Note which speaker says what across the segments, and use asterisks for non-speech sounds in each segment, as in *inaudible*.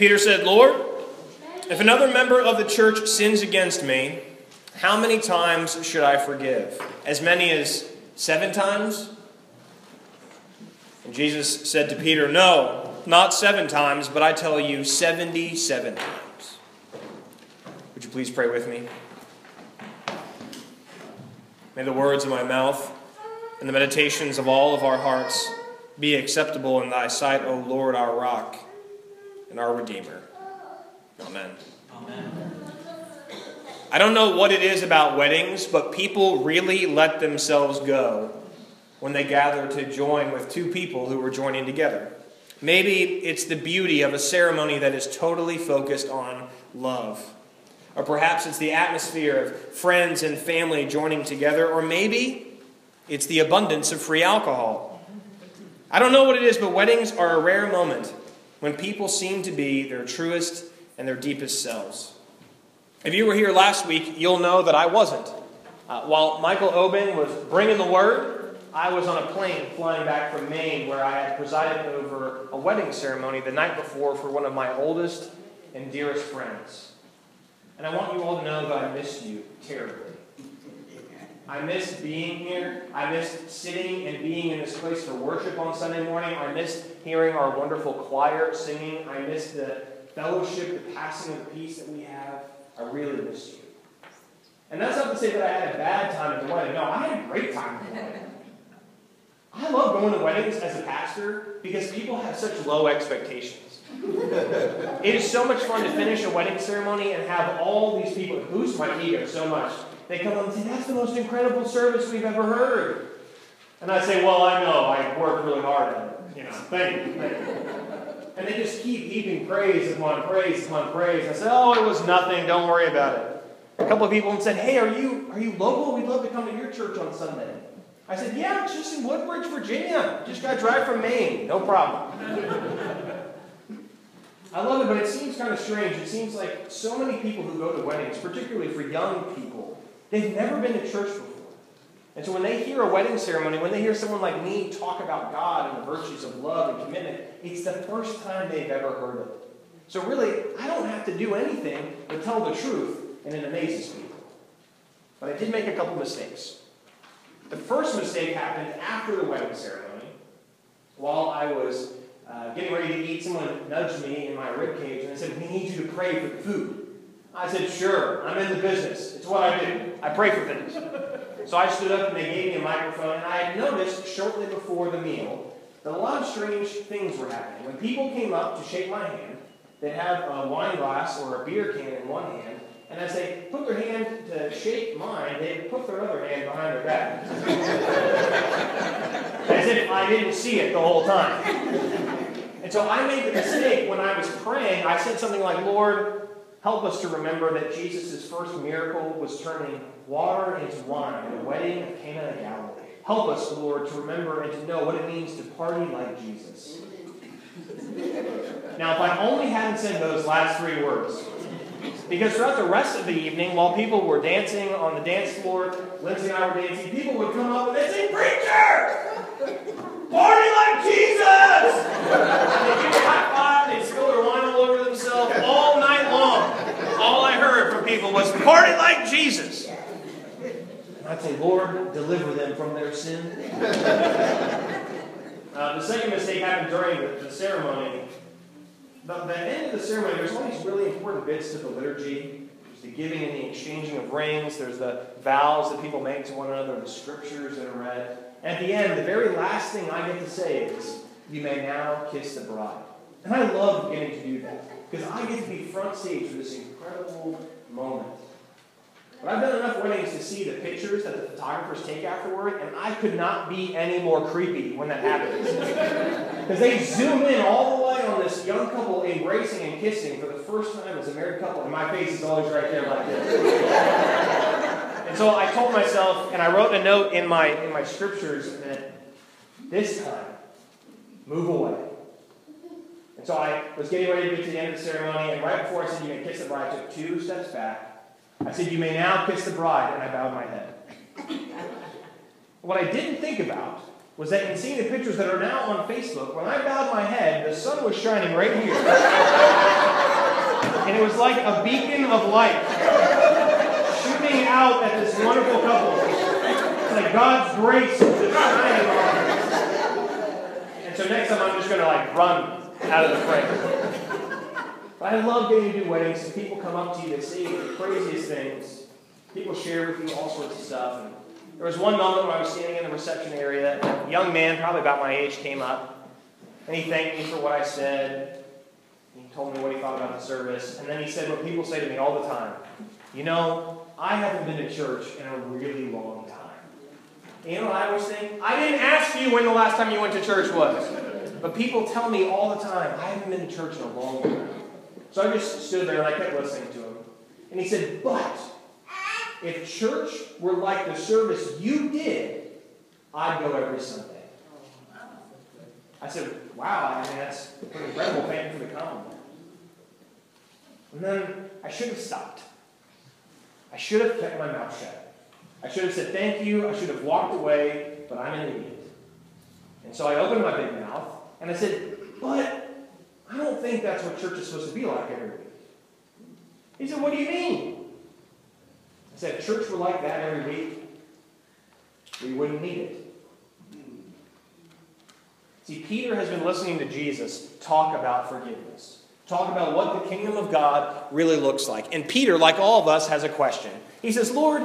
Speaker 1: Peter said, Lord, if another member of the church sins against me, how many times should I forgive? As many as seven times? And Jesus said to Peter, No, not seven times, but I tell you, 77 times. Would you please pray with me? May the words of my mouth and the meditations of all of our hearts be acceptable in thy sight, O Lord, our rock and our Redeemer. Amen. Amen. I don't know what it is about weddings, but people really let themselves go when they gather to join with two people who are joining together. Maybe it's the beauty of a ceremony that is totally focused on love. Or perhaps it's the atmosphere of friends and family joining together. Or maybe it's the abundance of free alcohol. I don't know what it is, but weddings are a rare moment when people seem to be their truest and their deepest selves. If you were here last week, you'll know that I wasn't. Uh, while Michael Oben was bringing the word, I was on a plane flying back from Maine where I had presided over a wedding ceremony the night before for one of my oldest and dearest friends. And I want you all to know that I missed you terribly. I miss being here. I miss sitting and being in this place for worship on Sunday morning. I miss hearing our wonderful choir singing. I miss the fellowship, the passing of the peace that we have. I really miss you. And that's not to say that I had a bad time at the wedding. No, I had a great time at the wedding. I love going to weddings as a pastor because people have such low expectations. it is so much fun to finish a wedding ceremony and have all these people boost my ego so much. They come up and say, That's the most incredible service we've ever heard. And I say, Well, I know, I worked really hard on it. You know, thank you, thank you. And they just keep heaping praise upon praise upon praise. I said, Oh, it was nothing, don't worry about it. A couple of people said, Hey, are you are you local? We'd love to come to your church on Sunday. I said, Yeah, it's just in Woodbridge, Virginia. Just got to drive from Maine. No problem. I love it, but it seems kind of strange. It seems like so many people who go to weddings, particularly for young people, they've never been to church before. And so when they hear a wedding ceremony, when they hear someone like me talk about God and the virtues of love and commitment, it's the first time they've ever heard it. So really, I don't have to do anything but tell the truth, and it amazes people. But I did make a couple mistakes. The first mistake happened after the wedding ceremony. While I was uh, getting ready to eat, someone nudged me in my rib cage and they said, We need you to pray for the food. I said, Sure, I'm in the business. It's what I do. I pray for things. so I stood up and they gave me a microphone, and I had noticed shortly before the meal that a lot of strange things were happening. When people came up to shake my hand, they'd have a wine glass or a beer can in one hand, and as they put their hand to shake mine, they'd put their other hand behind their back. *laughs* as if I didn't see it the whole time. And so I made the mistake when I was praying. I said something like, Lord, help us to remember that Jesus' first miracle was turning water into wine at a wedding of Cana of Galilee. Help us, Lord, to remember and to know what it means to party like Jesus. Now, if I only hadn't said those last three words, because throughout the rest of the evening, while people were dancing on the dance floor, Lindsay and I were dancing, people would come up and they'd say, Preacher! Party like Jesus! and they'd give a high five, they'd spill their wine all over themselves all night long. All I heard from people was, Party like Jesus! And I'd say, Lord, deliver them from their sin. *laughs* uh, the second mistake happened during the, the ceremony the, the end of the ceremony, there's all these really important bits to the liturgy. There's the giving and the exchanging of rings. There's the vows that people make to one another, the scriptures that are read. At the end, the very last thing I get to say is, You may now kiss the bride. And I love getting to do that because I get to be front stage for this incredible moment. But I've done enough weddings to see the pictures that the photographers take afterward, and I could not be any more creepy when that happens. *laughs* Because they zoom in all the way on this young couple embracing and kissing for the first time as a married couple, and my face is always right there like this. *laughs* and so I told myself, and I wrote a note in my in my scriptures that this time, move away. And so I was getting ready to get to the end of the ceremony, and right before I said, You may kiss the bride, I took two steps back I said, You may now kiss the bride, and I bowed my head. what I didn't think about was that in seeing the pictures that are now on Facebook, when I bowed my head, the sun was shining right here. And it was like a beacon of light shooting out at this wonderful couple. It's like God's grace is shining on them. And so next time I'm just going to like run out of the frame. But I love getting to do weddings. People come up to you, they say the craziest things. People share with you all sorts of stuff. And there was one moment when I was standing in the reception area, a young man, probably about my age, came up, and he thanked me for what I said. He told me what he thought about the service. And then he said what people say to me all the time. You know, I haven't been to church in a really long time. And you know what I always think? I didn't ask you when the last time you went to church was. But people tell me all the time, I haven't been to church in a long time. So I just stood there and I kept listening to him. And he said, But if church were like the service you did, I'd go every Sunday. I said, Wow, I mean, that's pretty incredible. You for the compliment. And then I should have stopped. I should have kept my mouth shut. I should have said thank you. I should have walked away, but I'm an idiot. And so I opened my big mouth and I said, But I don't think that's what church is supposed to be like every week. He said, What do you mean? I said, church were like that every week, we wouldn't need it. See, Peter has been listening to Jesus talk about forgiveness, talk about what the kingdom of God really looks like. And Peter, like all of us, has a question. He says, Lord,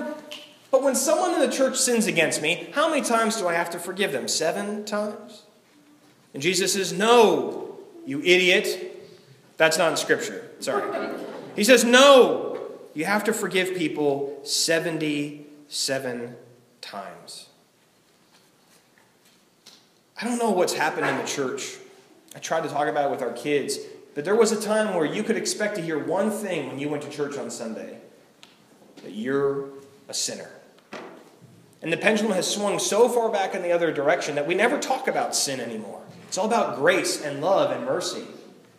Speaker 1: but when someone in the church sins against me, how many times do I have to forgive them? Seven times? And Jesus says, No, you idiot. That's not in Scripture. Sorry. He says, No, you have to forgive people 77 times. I don't know what's happened in the church. I tried to talk about it with our kids, but there was a time where you could expect to hear one thing when you went to church on Sunday that you're a sinner. And the pendulum has swung so far back in the other direction that we never talk about sin anymore. It's all about grace and love and mercy.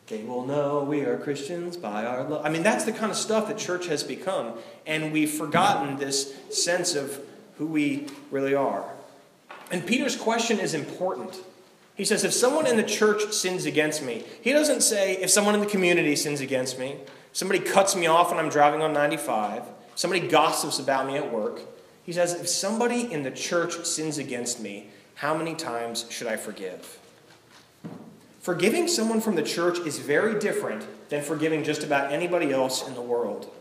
Speaker 1: They will know we are Christians by our love. I mean, that's the kind of stuff that church has become. And we've forgotten this sense of who we really are. And Peter's question is important. He says, if someone in the church sins against me, he doesn't say, if someone in the community sins against me, somebody cuts me off when I'm driving on 95, somebody gossips about me at work. He says, if somebody in the church sins against me, how many times should I forgive? Forgiving someone from the church is very different than forgiving just about anybody else in the world.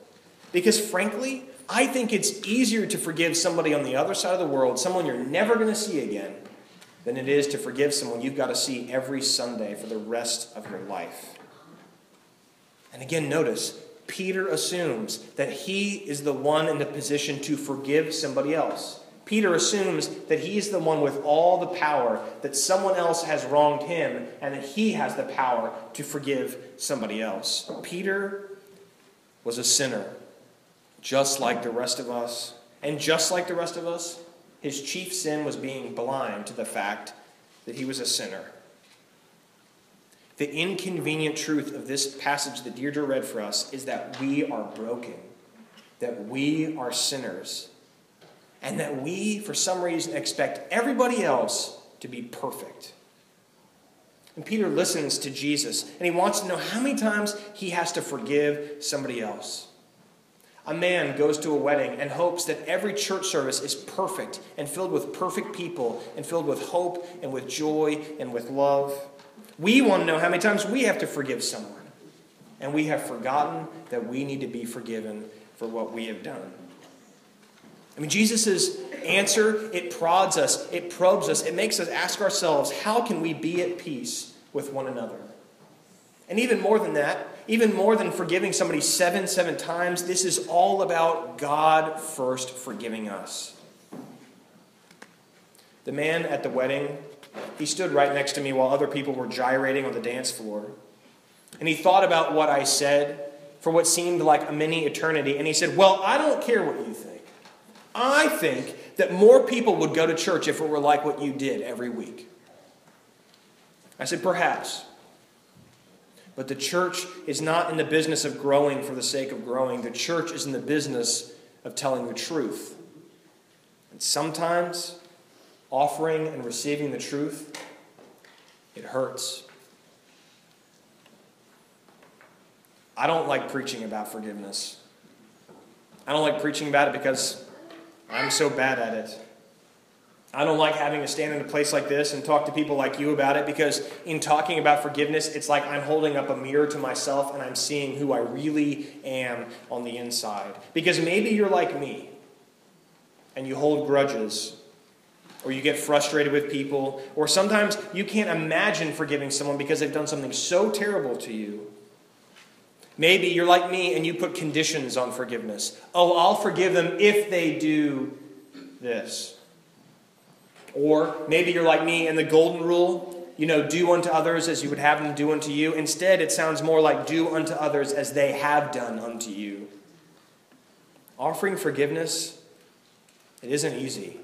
Speaker 1: Because frankly, I think it's easier to forgive somebody on the other side of the world, someone you're never going to see again, than it is to forgive someone you've got to see every Sunday for the rest of your life. And again, notice, Peter assumes that he is the one in the position to forgive somebody else. Peter assumes that he's the one with all the power, that someone else has wronged him, and that he has the power to forgive somebody else. Peter was a sinner, just like the rest of us. And just like the rest of us, his chief sin was being blind to the fact that he was a sinner. The inconvenient truth of this passage that Deirdre read for us is that we are broken, that we are sinners and that we, for some reason, expect everybody else to be perfect. And Peter listens to Jesus, and he wants to know how many times he has to forgive somebody else. A man goes to a wedding and hopes that every church service is perfect and filled with perfect people and filled with hope and with joy and with love. We want to know how many times we have to forgive someone. And we have forgotten that we need to be forgiven for what we have done. I mean, Jesus' answer, it prods us, it probes us, it makes us ask ourselves, how can we be at peace with one another? And even more than that, even more than forgiving somebody seven, seven times, this is all about God first forgiving us. The man at the wedding, he stood right next to me while other people were gyrating on the dance floor. And he thought about what I said for what seemed like a mini eternity. And he said, Well, I don't care what you think. I think that more people would go to church if it were like what you did every week. I said, perhaps. But the church is not in the business of growing for the sake of growing. The church is in the business of telling the truth. And sometimes offering and receiving the truth, it hurts. I don't like preaching about forgiveness. I don't like preaching about it because I'm so bad at it. I don't like having to stand in a place like this and talk to people like you about it because in talking about forgiveness, it's like I'm holding up a mirror to myself and I'm seeing who I really am on the inside. Because maybe you're like me and you hold grudges or you get frustrated with people, or sometimes you can't imagine forgiving someone because they've done something so terrible to you. Maybe you're like me and you put conditions on forgiveness. Oh, I'll forgive them if they do this. Or maybe you're like me and the golden rule, you know, do unto others as you would have them do unto you. Instead, it sounds more like do unto others as they have done unto you. Offering forgiveness, it isn't easy.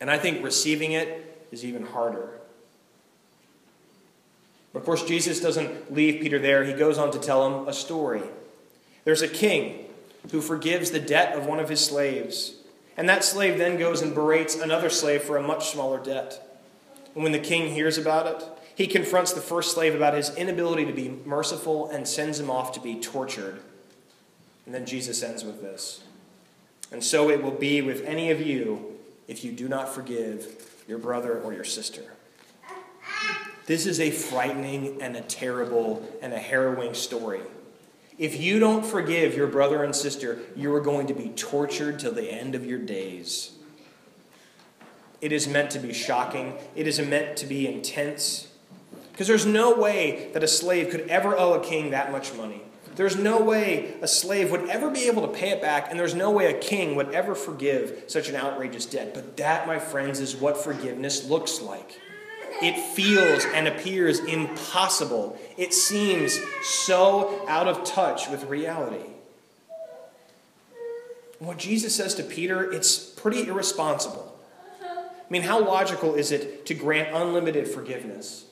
Speaker 1: And I think receiving it is even harder. But of course, Jesus doesn't leave Peter there. He goes on to tell him a story. There's a king who forgives the debt of one of his slaves. And that slave then goes and berates another slave for a much smaller debt. And when the king hears about it, he confronts the first slave about his inability to be merciful and sends him off to be tortured. And then Jesus ends with this. And so it will be with any of you if you do not forgive your brother or your sister. This is a frightening and a terrible and a harrowing story. If you don't forgive your brother and sister, you are going to be tortured till the end of your days. It is meant to be shocking, it is meant to be intense. Because there's no way that a slave could ever owe a king that much money. There's no way a slave would ever be able to pay it back, and there's no way a king would ever forgive such an outrageous debt. But that, my friends, is what forgiveness looks like. It feels and appears impossible. It seems so out of touch with reality. What Jesus says to Peter, it's pretty irresponsible. I mean, how logical is it to grant unlimited forgiveness?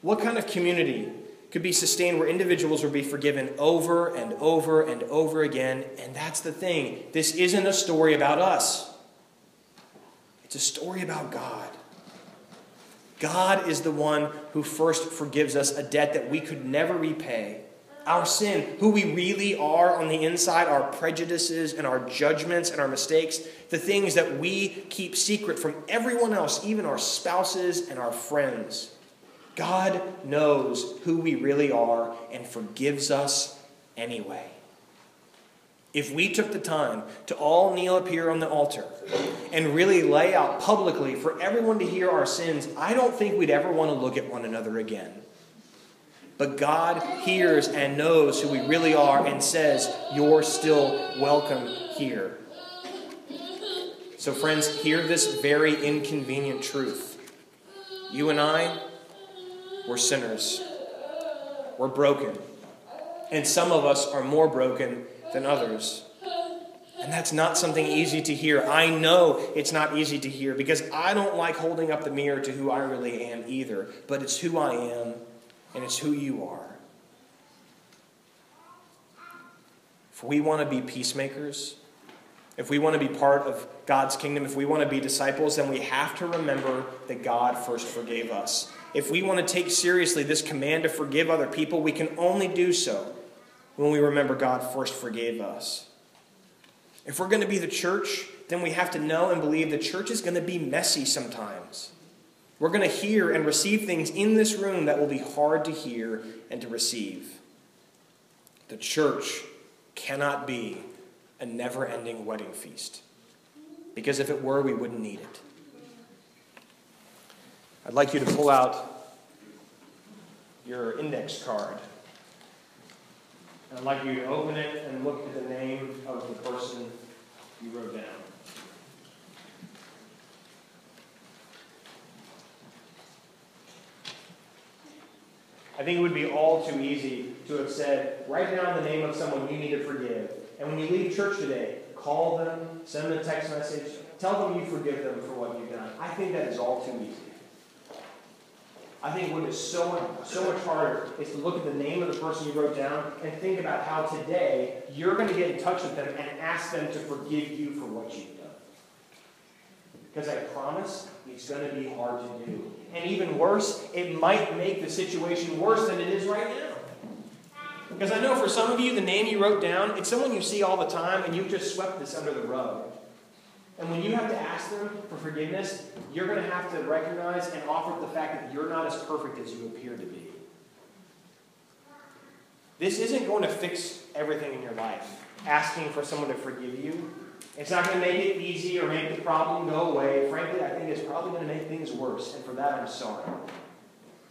Speaker 1: What kind of community could be sustained where individuals would be forgiven over and over and over again. And that's the thing. This isn't a story about us, it's a story about God. God is the one who first forgives us a debt that we could never repay. Our sin, who we really are on the inside, our prejudices and our judgments and our mistakes, the things that we keep secret from everyone else, even our spouses and our friends. God knows who we really are and forgives us anyway. If we took the time to all kneel up here on the altar and really lay out publicly for everyone to hear our sins, I don't think we'd ever want to look at one another again. But God hears and knows who we really are and says, You're still welcome here. So, friends, hear this very inconvenient truth. You and I, we're sinners. We're broken. And some of us are more broken than others. And that's not something easy to hear. I know it's not easy to hear because I don't like holding up the mirror to who I really am either. But it's who I am and it's who you are. If we want to be peacemakers, if we want to be part of God's kingdom, if we want to be disciples, then we have to remember that God first forgave us if we want to take seriously this command to forgive other people, we can only do so when we remember God first forgave us. If we're going to be the church, then we have to know and believe the church is going to be messy sometimes. We're going to hear and receive things in this room that will be hard to hear and to receive. The church cannot be a never ending wedding feast. Because if it were, we wouldn't need it. I'd like you to pull out your index card. I'd like you to open it and look at the name of the person you wrote down. I think it would be all too easy to have said, write down the name of someone you need to forgive. And when you leave church today, call them, send them a text message, tell them you forgive them for what you've done. I think that is all too easy. I think what is so much, so much harder is to look at the name of the person you wrote down and think about how today you're going to get in touch with them and ask them to forgive you for what you've done. Because I promise it's going to be hard to do. And even worse, it might make the situation worse than it is right now. Because I know for some of you, the name you wrote down, it's someone you see all the time and you've just swept this under the rug. And when you have to ask them for forgiveness, you're going to have to recognize and offer the fact that you're not as perfect as you appear to be. This isn't going to fix everything in your life, asking for someone to forgive you. It's not going to make it easy or make the problem go away. Frankly, I think it's probably going to make things worse, and for that I'm sorry.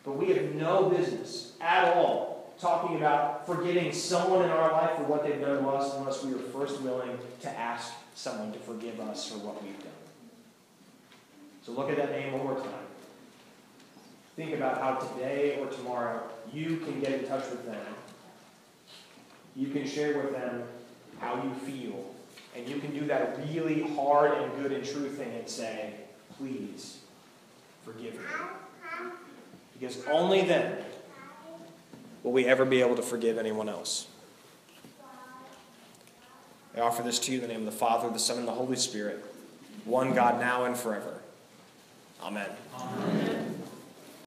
Speaker 1: But we have no business at all talking about forgiving someone in our life for what they've done to us unless we are first willing to ask someone to forgive us for what we've done. So look at that name one more time. Think about how today or tomorrow you can get in touch with them you can share with them how you feel. And you can do that really hard and good and true thing and say, please forgive me. Because only then will we ever be able to forgive anyone else. I offer this to you in the name of the Father, the Son, and the Holy Spirit, one God now and forever. Amen. Amen.